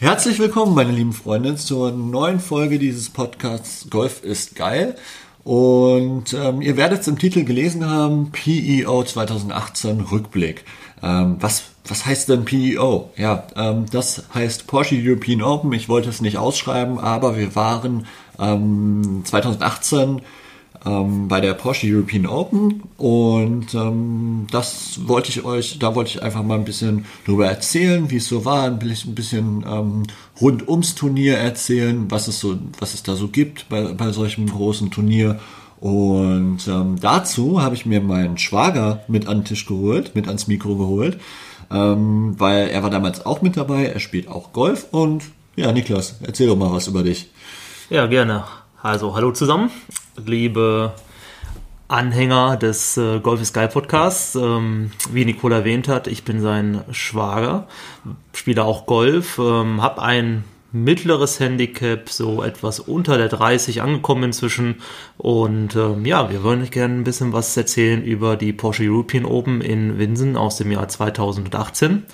Herzlich willkommen, meine lieben Freunde, zur neuen Folge dieses Podcasts Golf ist geil. Und ähm, ihr werdet es im Titel gelesen haben, PEO 2018 Rückblick. Ähm, was, was heißt denn PEO? Ja, ähm, das heißt Porsche European Open. Ich wollte es nicht ausschreiben, aber wir waren ähm, 2018 ähm, bei der Porsche European Open und ähm, das wollte ich euch, da wollte ich einfach mal ein bisschen darüber erzählen, wie es so war, ein bisschen, ähm, rund ums Turnier erzählen, was es so, was es da so gibt bei, bei solchem großen Turnier. Und ähm, dazu habe ich mir meinen Schwager mit an den Tisch geholt, mit ans Mikro geholt, ähm, weil er war damals auch mit dabei, er spielt auch Golf und ja, Niklas, erzähl doch mal was über dich. Ja, gerne. Also, hallo zusammen liebe Anhänger des äh, Golf is Geil Podcasts. Ähm, wie Nicole erwähnt hat, ich bin sein Schwager, spiele auch Golf, ähm, habe ein mittleres Handicap, so etwas unter der 30 angekommen inzwischen. Und ähm, ja, wir wollen euch gerne ein bisschen was erzählen über die Porsche European Open in Winsen aus dem Jahr 2018.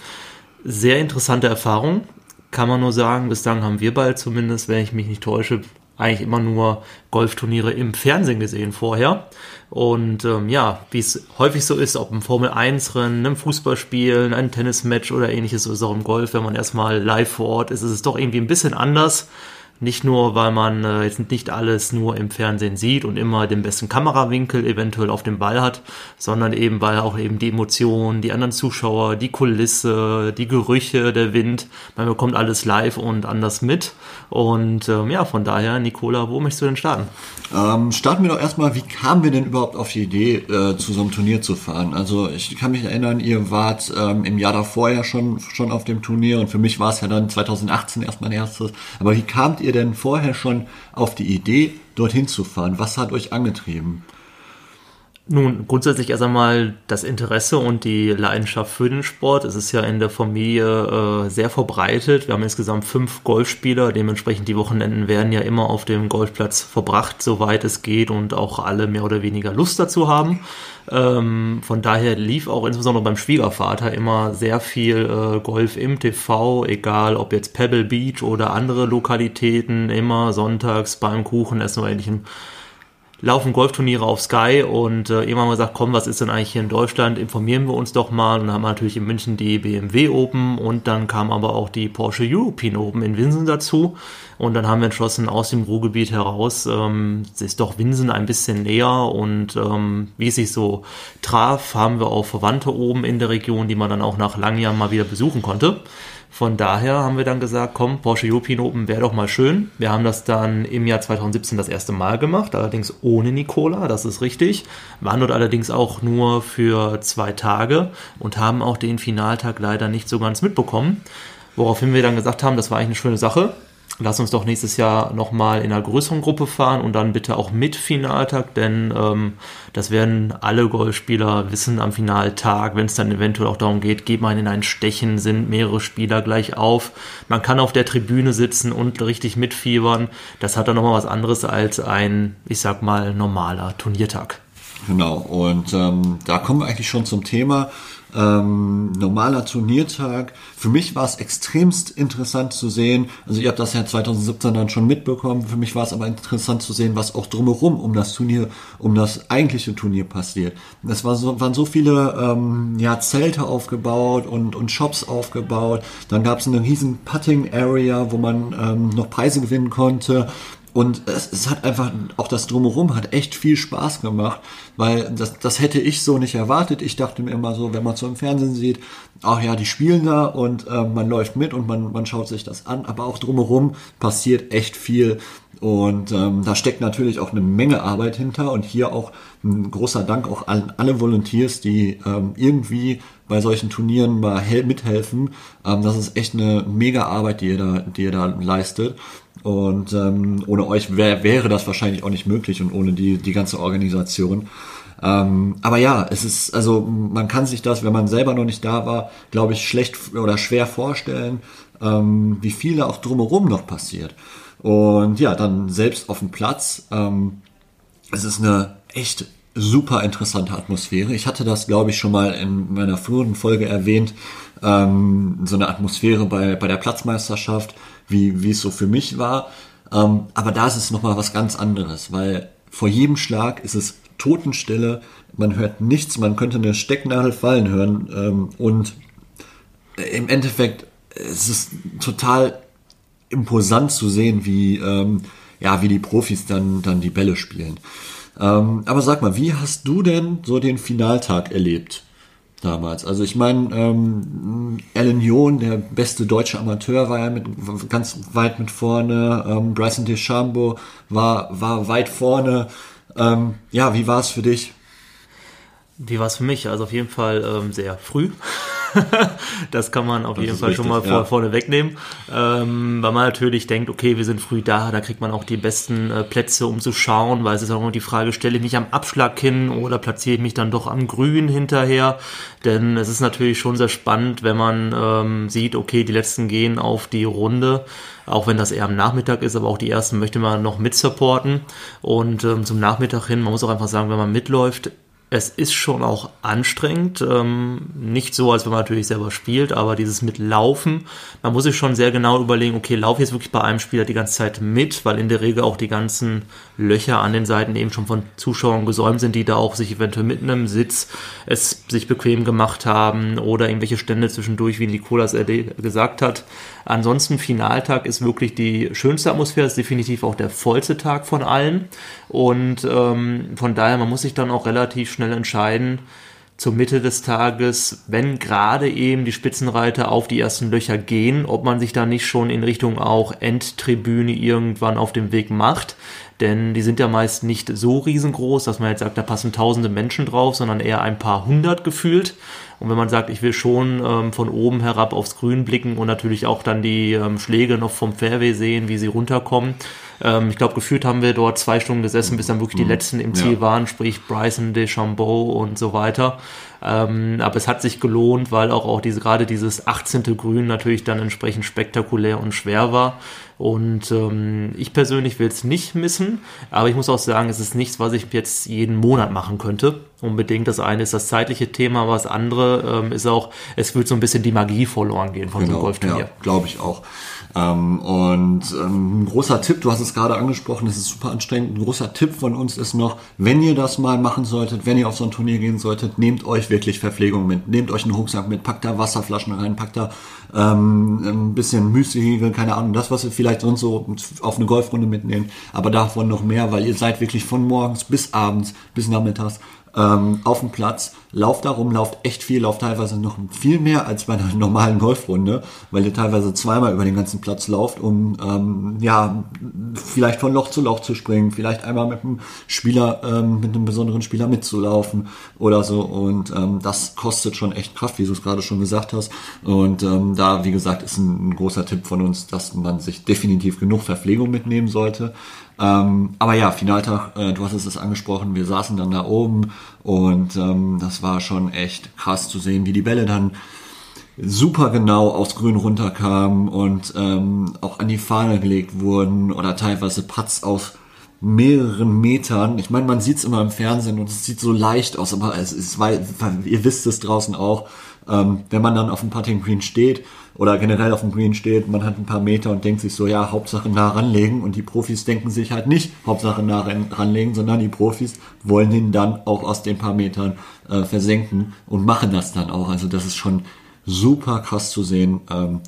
Sehr interessante Erfahrung, kann man nur sagen. Bislang haben wir bald zumindest, wenn ich mich nicht täusche, eigentlich immer nur Golfturniere im Fernsehen gesehen vorher. Und ähm, ja, wie es häufig so ist, ob im Formel 1-Rennen, einem Fußballspielen, ein Tennismatch oder ähnliches, so ist auch im Golf, wenn man erstmal live vor Ort ist, ist es doch irgendwie ein bisschen anders. Nicht nur, weil man äh, jetzt nicht alles nur im Fernsehen sieht und immer den besten Kamerawinkel eventuell auf dem Ball hat, sondern eben, weil auch eben die Emotionen, die anderen Zuschauer, die Kulisse, die Gerüche, der Wind, man bekommt alles live und anders mit. Und ähm, ja, von daher, Nicola, wo möchtest du denn starten? Ähm, starten wir doch erstmal, wie kamen wir denn überhaupt auf die Idee, äh, zu so einem Turnier zu fahren? Also ich kann mich erinnern, ihr wart ähm, im Jahr davor ja schon, schon auf dem Turnier und für mich war es ja dann 2018 erst mein erstes. Aber wie kamt ihr denn vorher schon auf die Idee, dorthin zu fahren? Was hat euch angetrieben? Nun, grundsätzlich erst einmal das Interesse und die Leidenschaft für den Sport. Es ist ja in der Familie äh, sehr verbreitet. Wir haben insgesamt fünf Golfspieler. Dementsprechend die Wochenenden werden ja immer auf dem Golfplatz verbracht, soweit es geht und auch alle mehr oder weniger Lust dazu haben. Ähm, von daher lief auch insbesondere beim Schwiegervater immer sehr viel äh, Golf im TV, egal ob jetzt Pebble Beach oder andere Lokalitäten, immer sonntags beim Kuchenessen oder ähnlichem laufen Golfturniere auf Sky und äh, irgendwann wir gesagt, komm, was ist denn eigentlich hier in Deutschland? Informieren wir uns doch mal. Und dann haben wir natürlich in München die BMW Open und dann kam aber auch die Porsche European Open in Winsen dazu. Und dann haben wir entschlossen, aus dem Ruhrgebiet heraus ähm, ist doch Winsen ein bisschen näher und ähm, wie es sich so traf, haben wir auch Verwandte oben in der Region, die man dann auch nach langen Jahren mal wieder besuchen konnte. Von daher haben wir dann gesagt, komm, Porsche European Open wäre doch mal schön. Wir haben das dann im Jahr 2017 das erste Mal gemacht, allerdings ohne Nicola, das ist richtig. Waren dort allerdings auch nur für zwei Tage und haben auch den Finaltag leider nicht so ganz mitbekommen. Woraufhin wir dann gesagt haben, das war eigentlich eine schöne Sache lass uns doch nächstes Jahr nochmal in einer größeren Gruppe fahren und dann bitte auch mit Finaltag, denn ähm, das werden alle Golfspieler wissen am Finaltag, wenn es dann eventuell auch darum geht, geht man in ein Stechen, sind mehrere Spieler gleich auf. Man kann auf der Tribüne sitzen und richtig mitfiebern. Das hat dann nochmal was anderes als ein, ich sag mal, normaler Turniertag. Genau, und ähm, da kommen wir eigentlich schon zum Thema ähm, normaler Turniertag. Für mich war es extremst interessant zu sehen, also ihr habt das ja 2017 dann schon mitbekommen, für mich war es aber interessant zu sehen, was auch drumherum um das Turnier, um das eigentliche Turnier passiert. Es war so, waren so viele ähm, ja, Zelte aufgebaut und, und Shops aufgebaut. Dann gab es eine riesen Putting Area, wo man ähm, noch Preise gewinnen konnte. Und es, es, hat einfach, auch das Drumherum hat echt viel Spaß gemacht, weil das, das hätte ich so nicht erwartet. Ich dachte mir immer so, wenn man so im Fernsehen sieht, ach ja, die spielen da und äh, man läuft mit und man, man schaut sich das an, aber auch drumherum passiert echt viel. Und ähm, da steckt natürlich auch eine Menge Arbeit hinter und hier auch ein großer Dank auch an alle Volunteers, die ähm, irgendwie bei solchen Turnieren mal mithelfen. Ähm, das ist echt eine mega Arbeit, die ihr da, die ihr da leistet. Und ähm, ohne euch wär, wäre das wahrscheinlich auch nicht möglich und ohne die, die ganze Organisation. Ähm, aber ja, es ist, also man kann sich das, wenn man selber noch nicht da war, glaube ich, schlecht oder schwer vorstellen, ähm, wie viel da auch drumherum noch passiert. Und ja, dann selbst auf dem Platz, ähm, es ist eine echt super interessante Atmosphäre. Ich hatte das, glaube ich, schon mal in meiner früheren Folge erwähnt, ähm, so eine Atmosphäre bei, bei der Platzmeisterschaft, wie, wie es so für mich war. Ähm, aber da ist es nochmal was ganz anderes, weil vor jedem Schlag ist es Totenstille, man hört nichts, man könnte eine Stecknadel fallen hören ähm, und im Endeffekt es ist total imposant zu sehen, wie, ähm, ja, wie die Profis dann, dann die Bälle spielen. Ähm, aber sag mal, wie hast du denn so den Finaltag erlebt damals? Also ich meine, ähm, Alan John, der beste deutsche Amateur, war ja mit, ganz weit mit vorne. Ähm, Bryson DeChambeau war, war weit vorne. Ähm, ja, wie war es für dich? Wie war es für mich? Also auf jeden Fall ähm, sehr früh. das kann man auf das jeden Fall richtig, schon mal ja. vorne wegnehmen, ähm, weil man natürlich denkt, okay, wir sind früh da, da kriegt man auch die besten äh, Plätze, um zu schauen, weil es ist auch immer die Frage, stelle ich mich am Abschlag hin oder platziere ich mich dann doch am Grün hinterher, denn es ist natürlich schon sehr spannend, wenn man ähm, sieht, okay, die letzten gehen auf die Runde, auch wenn das eher am Nachmittag ist, aber auch die ersten möchte man noch mit supporten. Und ähm, zum Nachmittag hin, man muss auch einfach sagen, wenn man mitläuft, es ist schon auch anstrengend. Ähm, nicht so, als wenn man natürlich selber spielt, aber dieses Mitlaufen, man muss sich schon sehr genau überlegen, okay, laufe ich jetzt wirklich bei einem Spieler die ganze Zeit mit, weil in der Regel auch die ganzen Löcher an den Seiten eben schon von Zuschauern gesäumt sind, die da auch sich eventuell mit einem Sitz es sich bequem gemacht haben oder irgendwelche Stände zwischendurch, wie Nikolas gesagt hat. Ansonsten Finaltag ist wirklich die schönste Atmosphäre, ist definitiv auch der vollste Tag von allen. Und ähm, von daher, man muss sich dann auch relativ schnell entscheiden, zur Mitte des Tages, wenn gerade eben die Spitzenreiter auf die ersten Löcher gehen, ob man sich da nicht schon in Richtung auch Endtribüne irgendwann auf dem Weg macht. Denn die sind ja meist nicht so riesengroß, dass man jetzt sagt, da passen tausende Menschen drauf, sondern eher ein paar hundert gefühlt. Und wenn man sagt, ich will schon ähm, von oben herab aufs Grün blicken und natürlich auch dann die ähm, Schläge noch vom Fairway sehen, wie sie runterkommen. Ähm, ich glaube, gefühlt haben wir dort zwei Stunden gesessen, bis dann wirklich die mhm. letzten im Ziel ja. waren, sprich Bryson DeChambeau und so weiter. Ähm, aber es hat sich gelohnt, weil auch, auch diese, gerade dieses 18. Grün natürlich dann entsprechend spektakulär und schwer war. Und ähm, ich persönlich will es nicht missen, aber ich muss auch sagen, es ist nichts, was ich jetzt jeden Monat machen könnte. Unbedingt. Das eine ist das zeitliche Thema, aber das andere ähm, ist auch, es wird so ein bisschen die Magie verloren gehen von genau, so einem Golfturnier. Ja, glaube ich auch. Ähm, und ähm, ein großer Tipp, du hast es gerade angesprochen, das ist super anstrengend. Ein großer Tipp von uns ist noch, wenn ihr das mal machen solltet, wenn ihr auf so ein Turnier gehen solltet, nehmt euch wirklich Verpflegung mit. Nehmt euch einen Rucksack mit, packt da Wasserflaschen rein, packt da ähm, ein bisschen Müsli, keine Ahnung, das, was ihr vielleicht sonst so auf eine Golfrunde mitnehmt, aber davon noch mehr, weil ihr seid wirklich von morgens bis abends, bis nachmittags ähm, auf dem Platz, lauft da rum, lauft echt viel, lauft teilweise noch viel mehr als bei einer normalen Golfrunde, weil ihr teilweise zweimal über den ganzen Platz lauft, um ähm, ja vielleicht von Loch zu Loch zu springen, vielleicht einmal mit einem Spieler, ähm, mit einem besonderen Spieler mitzulaufen oder so. Und ähm, das kostet schon echt Kraft, wie du es gerade schon gesagt hast. Und ähm, da, wie gesagt, ist ein, ein großer Tipp von uns, dass man sich definitiv genug Verpflegung mitnehmen sollte. Ähm, aber ja, Finaltag, äh, du hast es angesprochen, wir saßen dann da oben und ähm, das war schon echt krass zu sehen, wie die Bälle dann super genau aufs Grün runterkamen und ähm, auch an die Fahne gelegt wurden oder teilweise Patz aus mehreren Metern. Ich meine, man sieht es immer im Fernsehen und es sieht so leicht aus, aber es ist, weil, ihr wisst es draußen auch, ähm, wenn man dann auf dem Putting Green steht oder generell auf dem Green steht, man hat ein paar Meter und denkt sich so, ja, Hauptsache nah ranlegen und die Profis denken sich halt nicht Hauptsache nah ranlegen, sondern die Profis wollen ihn dann auch aus den paar Metern äh, versenken und machen das dann auch. Also das ist schon super krass zu sehen. Ähm,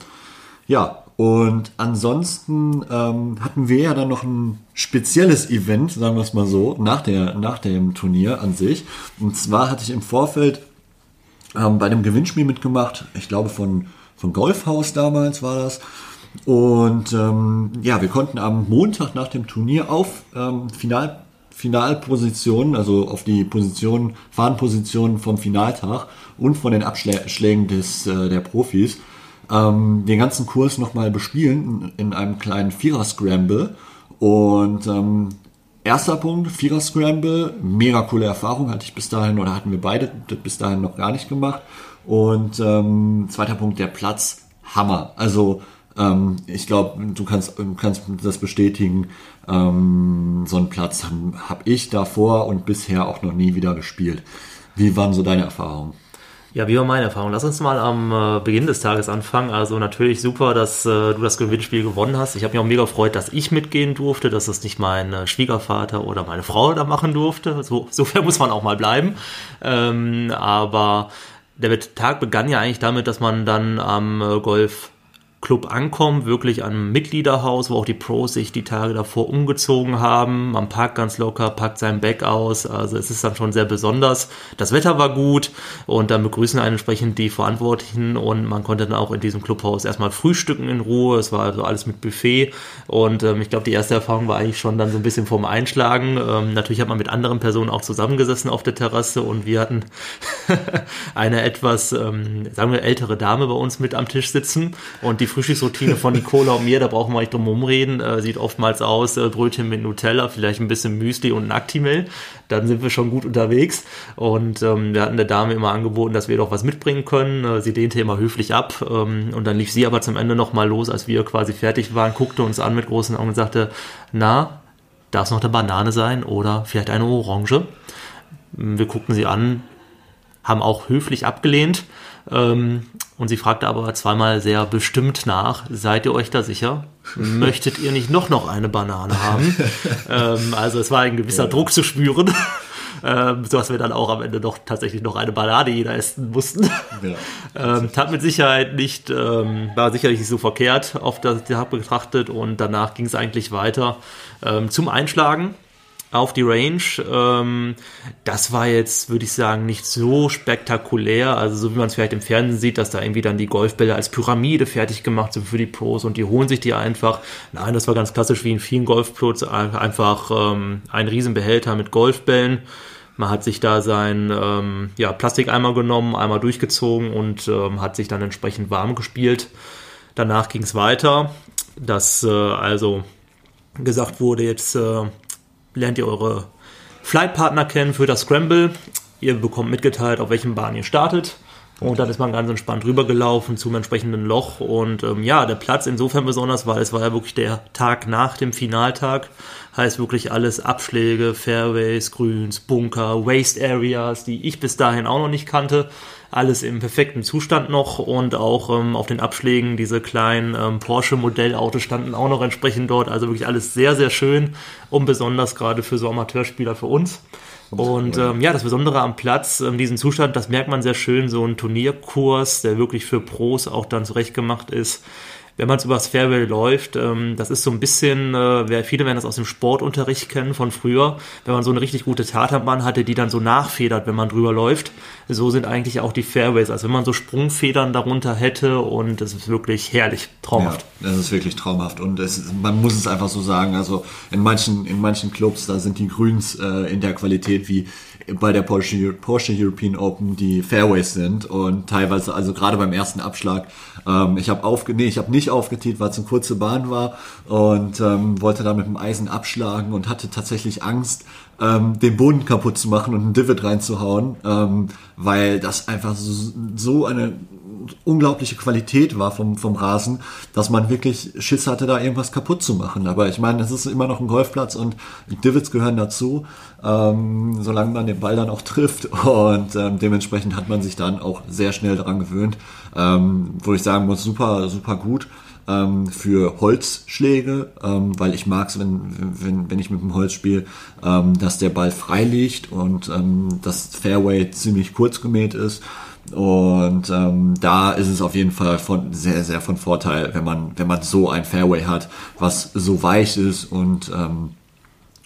ja, und ansonsten ähm, hatten wir ja dann noch ein spezielles Event, sagen wir es mal so, nach, der, nach dem Turnier an sich. Und zwar hatte ich im Vorfeld ähm, bei einem Gewinnspiel mitgemacht, ich glaube von, von Golfhaus damals war das. Und ähm, ja, wir konnten am Montag nach dem Turnier auf ähm, Final, Finalpositionen, also auf die Position, Fahnenpositionen vom Finaltag und von den Abschlägen des, äh, der Profis ähm, den ganzen Kurs nochmal bespielen in, in einem kleinen Vierer-Scramble. Und ähm, Erster Punkt, Vierer Scramble, mega coole Erfahrung, hatte ich bis dahin oder hatten wir beide bis dahin noch gar nicht gemacht. Und ähm, zweiter Punkt, der Platz, Hammer. Also ähm, ich glaube, du kannst, kannst das bestätigen. Ähm, so einen Platz habe hab ich davor und bisher auch noch nie wieder gespielt. Wie waren so deine Erfahrungen? Ja, wie war meine Erfahrung? Lass uns mal am äh, Beginn des Tages anfangen. Also natürlich super, dass äh, du das Gewinnspiel gewonnen hast. Ich habe mich auch mega gefreut, dass ich mitgehen durfte, dass es nicht mein äh, Schwiegervater oder meine Frau da machen durfte. So, so fair muss man auch mal bleiben. Ähm, aber der Tag begann ja eigentlich damit, dass man dann am Golf Club ankommen, wirklich am Mitgliederhaus, wo auch die Pros sich die Tage davor umgezogen haben. Man parkt ganz locker, packt sein Bag aus. Also es ist dann schon sehr besonders. Das Wetter war gut und dann begrüßen einen entsprechend die Verantwortlichen und man konnte dann auch in diesem Clubhaus erstmal frühstücken in Ruhe. Es war also alles mit Buffet und ähm, ich glaube, die erste Erfahrung war eigentlich schon dann so ein bisschen vorm Einschlagen. Ähm, natürlich hat man mit anderen Personen auch zusammengesessen auf der Terrasse und wir hatten eine etwas, ähm, sagen wir, ältere Dame bei uns mit am Tisch sitzen und die Frühstücksroutine von Nicola und mir, da brauchen wir nicht drum rumreden, äh, sieht oftmals aus, äh, Brötchen mit Nutella, vielleicht ein bisschen Müsli und ein Actimel, dann sind wir schon gut unterwegs. Und ähm, wir hatten der Dame immer angeboten, dass wir doch was mitbringen können, äh, sie lehnte immer höflich ab ähm, und dann lief sie aber zum Ende nochmal los, als wir quasi fertig waren, guckte uns an mit großen Augen und sagte, na, darf es noch eine Banane sein oder vielleicht eine Orange? Wir guckten sie an, haben auch höflich abgelehnt ähm, und sie fragte aber zweimal sehr bestimmt nach, seid ihr euch da sicher? Möchtet ihr nicht noch noch eine Banane haben? ähm, also es war ein gewisser ja. Druck zu spüren. Ähm, so dass wir dann auch am Ende doch tatsächlich noch eine Banane jeder essen mussten. Ja, ähm, tat mit Sicherheit nicht, ähm, war sicherlich nicht so verkehrt auf das Tag betrachtet und danach ging es eigentlich weiter ähm, zum Einschlagen auf die Range. Ähm, das war jetzt, würde ich sagen, nicht so spektakulär. Also so wie man es vielleicht im Fernsehen sieht, dass da irgendwie dann die Golfbälle als Pyramide fertig gemacht sind für die Pros und die holen sich die einfach. Nein, das war ganz klassisch wie in vielen Golfplots, einfach ähm, ein Riesenbehälter mit Golfbällen. Man hat sich da sein ähm, ja, Plastikeimer genommen, einmal durchgezogen und ähm, hat sich dann entsprechend warm gespielt. Danach ging es weiter, dass äh, also gesagt wurde, jetzt äh, lernt ihr eure Flightpartner kennen für das Scramble. Ihr bekommt mitgeteilt, auf welchem Bahn ihr startet. Und dann ist man ganz entspannt rübergelaufen zum entsprechenden Loch. Und ähm, ja, der Platz insofern besonders, weil es war ja wirklich der Tag nach dem Finaltag. Heißt wirklich alles Abschläge, Fairways, Grüns, Bunker, Waste Areas, die ich bis dahin auch noch nicht kannte alles im perfekten Zustand noch und auch ähm, auf den Abschlägen diese kleinen ähm, Porsche-Modellautos standen auch noch entsprechend dort. Also wirklich alles sehr, sehr schön und besonders gerade für so Amateurspieler für uns. Und ähm, ja, das Besondere am Platz, ähm, diesen Zustand, das merkt man sehr schön, so ein Turnierkurs, der wirklich für Pros auch dann zurechtgemacht ist wenn man es übers Fairway läuft, ähm, das ist so ein bisschen, äh, viele werden das aus dem Sportunterricht kennen von früher, wenn man so eine richtig gute Tatanbahn hatte, die dann so nachfedert, wenn man drüber läuft. So sind eigentlich auch die Fairways, als wenn man so Sprungfedern darunter hätte und es ist wirklich herrlich, traumhaft. Ja, das ist wirklich traumhaft und es, man muss es einfach so sagen, also in manchen, in manchen Clubs, da sind die Grüns äh, in der Qualität wie bei der Porsche, Porsche European Open die Fairways sind und teilweise, also gerade beim ersten Abschlag, ähm, ich habe aufge, nee, ich habe nicht aufgetiet, weil es eine kurze Bahn war und ähm, wollte da mit dem Eisen abschlagen und hatte tatsächlich Angst, ähm, den Boden kaputt zu machen und einen Divid reinzuhauen, ähm, weil das einfach so, so eine unglaubliche Qualität war vom, vom Rasen, dass man wirklich Schiss hatte, da irgendwas kaputt zu machen. Aber ich meine, es ist immer noch ein Golfplatz und Divots gehören dazu, ähm, solange man den Ball dann auch trifft. Und ähm, dementsprechend hat man sich dann auch sehr schnell daran gewöhnt. Ähm, wo ich sagen muss, super, super gut ähm, für Holzschläge, ähm, weil ich mag es, wenn, wenn, wenn ich mit dem Holz spiele, ähm, dass der Ball frei liegt und ähm, das Fairway ziemlich kurz gemäht ist. Und ähm, da ist es auf jeden Fall von, sehr, sehr von Vorteil, wenn man, wenn man so ein Fairway hat, was so weich ist und, ähm,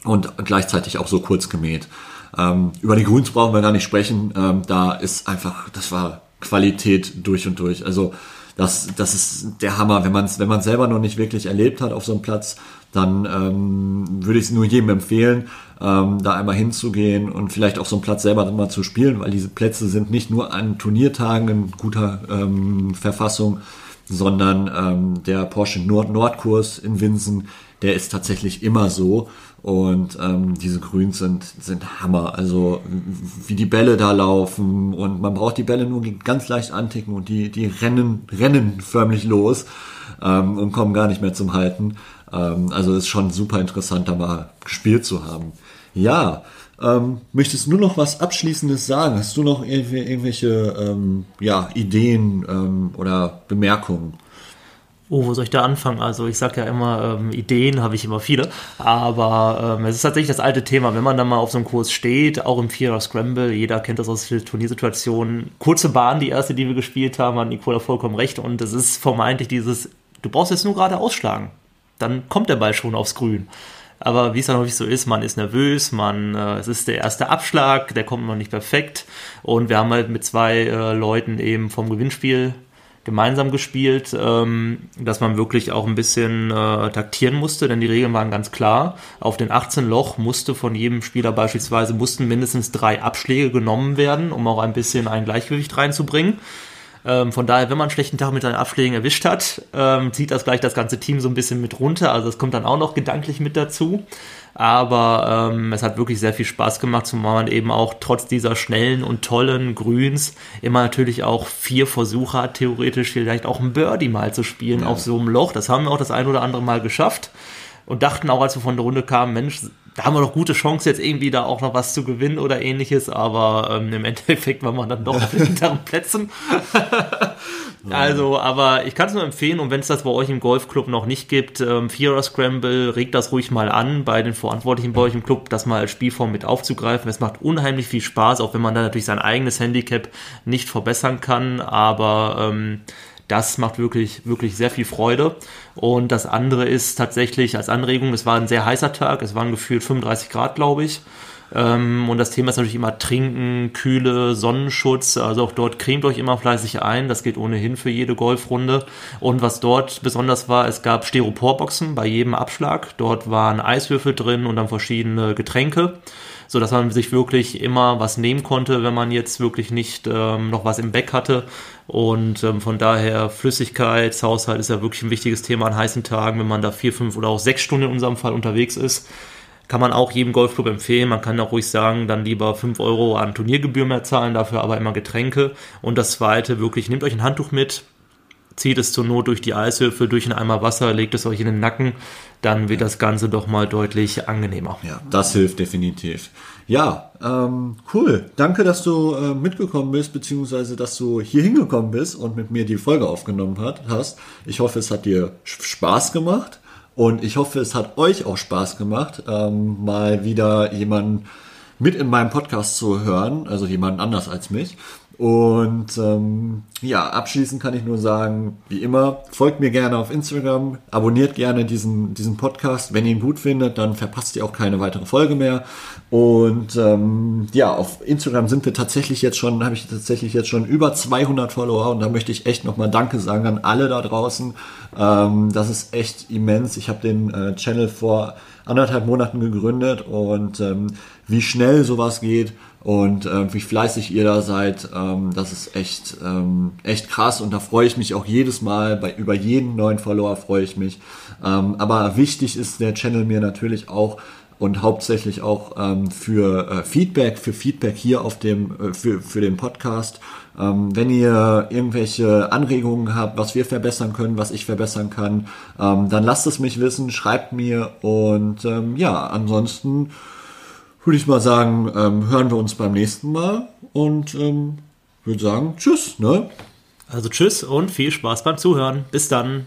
und gleichzeitig auch so kurz gemäht. Ähm, über die Grüns brauchen wir gar nicht sprechen. Ähm, da ist einfach, das war Qualität durch und durch. Also das, das ist der Hammer. Wenn man es wenn man selber noch nicht wirklich erlebt hat auf so einem Platz, dann ähm, würde ich es nur jedem empfehlen, ähm, da einmal hinzugehen und vielleicht auch so einen Platz selber mal zu spielen, weil diese Plätze sind nicht nur an Turniertagen in guter ähm, Verfassung, sondern ähm, der Porsche Nord Nordkurs in Winsen, der ist tatsächlich immer so. Und ähm, diese Grüns sind, sind Hammer. Also wie die Bälle da laufen und man braucht die Bälle nur ganz leicht anticken und die, die rennen, rennen förmlich los ähm, und kommen gar nicht mehr zum Halten. Ähm, also ist schon super interessant, da mal gespielt zu haben. Ja, ähm, möchtest du noch was Abschließendes sagen? Hast du noch irgendwelche ähm, ja, Ideen ähm, oder Bemerkungen? Oh, wo soll ich da anfangen? Also ich sage ja immer, ähm, Ideen habe ich immer viele, aber ähm, es ist tatsächlich das alte Thema, wenn man dann mal auf so einem Kurs steht, auch im Vierer Scramble, jeder kennt das aus Turniersituationen, kurze Bahn, die erste, die wir gespielt haben, hat Nicola vollkommen recht und es ist vermeintlich dieses, du brauchst jetzt nur gerade ausschlagen, dann kommt der Ball schon aufs Grün. Aber wie es dann häufig so ist, man ist nervös, man, äh, es ist der erste Abschlag, der kommt noch nicht perfekt. Und wir haben halt mit zwei äh, Leuten eben vom Gewinnspiel gemeinsam gespielt, ähm, dass man wirklich auch ein bisschen äh, taktieren musste, denn die Regeln waren ganz klar. Auf den 18 Loch musste von jedem Spieler beispielsweise mussten mindestens drei Abschläge genommen werden, um auch ein bisschen ein Gleichgewicht reinzubringen. Ähm, von daher, wenn man einen schlechten Tag mit seinen Abschlägen erwischt hat, ähm, zieht das gleich das ganze Team so ein bisschen mit runter. Also es kommt dann auch noch gedanklich mit dazu. Aber ähm, es hat wirklich sehr viel Spaß gemacht, zumal man eben auch trotz dieser schnellen und tollen Grüns immer natürlich auch vier Versuche hat, theoretisch vielleicht auch ein Birdie mal zu spielen ja. auf so einem Loch. Das haben wir auch das ein oder andere Mal geschafft und dachten auch, als wir von der Runde kamen, Mensch, da haben wir noch gute Chance, jetzt irgendwie da auch noch was zu gewinnen oder ähnliches, aber ähm, im Endeffekt waren wir dann doch auf den hinteren Plätzen. also, aber ich kann es nur empfehlen und wenn es das bei euch im Golfclub noch nicht gibt, ähm, Vierer Scramble, regt das ruhig mal an bei den Verantwortlichen bei euch im Club, das mal als Spielform mit aufzugreifen. Es macht unheimlich viel Spaß, auch wenn man da natürlich sein eigenes Handicap nicht verbessern kann, aber ähm, das macht wirklich, wirklich sehr viel Freude. Und das andere ist tatsächlich als Anregung, es war ein sehr heißer Tag, es waren gefühlt 35 Grad, glaube ich. Ähm, und das Thema ist natürlich immer Trinken, Kühle, Sonnenschutz. Also auch dort cremt euch immer fleißig ein. Das geht ohnehin für jede Golfrunde. Und was dort besonders war, es gab Styroporboxen bei jedem Abschlag. Dort waren Eiswürfel drin und dann verschiedene Getränke so dass man sich wirklich immer was nehmen konnte, wenn man jetzt wirklich nicht ähm, noch was im Beck hatte. Und ähm, von daher Flüssigkeitshaushalt ist ja wirklich ein wichtiges Thema an heißen Tagen, wenn man da vier, fünf oder auch sechs Stunden in unserem Fall unterwegs ist. Kann man auch jedem Golfclub empfehlen. Man kann auch ruhig sagen, dann lieber 5 Euro an Turniergebühr mehr zahlen, dafür aber immer Getränke. Und das zweite, wirklich, nehmt euch ein Handtuch mit, zieht es zur Not durch die Eishöfe, durch einen Eimer Wasser, legt es euch in den Nacken, dann wird das Ganze doch mal deutlich angenehmer. Ja, das hilft definitiv. Ja, ähm, cool. Danke, dass du äh, mitgekommen bist, beziehungsweise dass du hier hingekommen bist und mit mir die Folge aufgenommen hat, hast. Ich hoffe, es hat dir Spaß gemacht und ich hoffe, es hat euch auch Spaß gemacht, ähm, mal wieder jemanden mit in meinem Podcast zu hören, also jemanden anders als mich. Und ähm, ja, abschließend kann ich nur sagen, wie immer, folgt mir gerne auf Instagram, abonniert gerne diesen, diesen Podcast. Wenn ihr ihn gut findet, dann verpasst ihr auch keine weitere Folge mehr. Und ähm, ja, auf Instagram sind wir tatsächlich jetzt schon, habe ich tatsächlich jetzt schon über 200 Follower und da möchte ich echt nochmal Danke sagen an alle da draußen. Ähm, das ist echt immens. Ich habe den äh, Channel vor anderthalb Monaten gegründet und ähm, wie schnell sowas geht und äh, wie fleißig ihr da seid, ähm, das ist echt, ähm, echt krass und da freue ich mich auch jedes Mal, bei über jeden neuen Follower freue ich mich. Ähm, aber wichtig ist der Channel mir natürlich auch und hauptsächlich auch ähm, für äh, Feedback, für Feedback hier auf dem, äh, für, für den Podcast. Ähm, wenn ihr irgendwelche Anregungen habt, was wir verbessern können, was ich verbessern kann, ähm, dann lasst es mich wissen, schreibt mir und ähm, ja, ansonsten würde ich mal sagen, ähm, hören wir uns beim nächsten Mal und ähm, würde sagen, tschüss, ne? Also tschüss und viel Spaß beim Zuhören. Bis dann.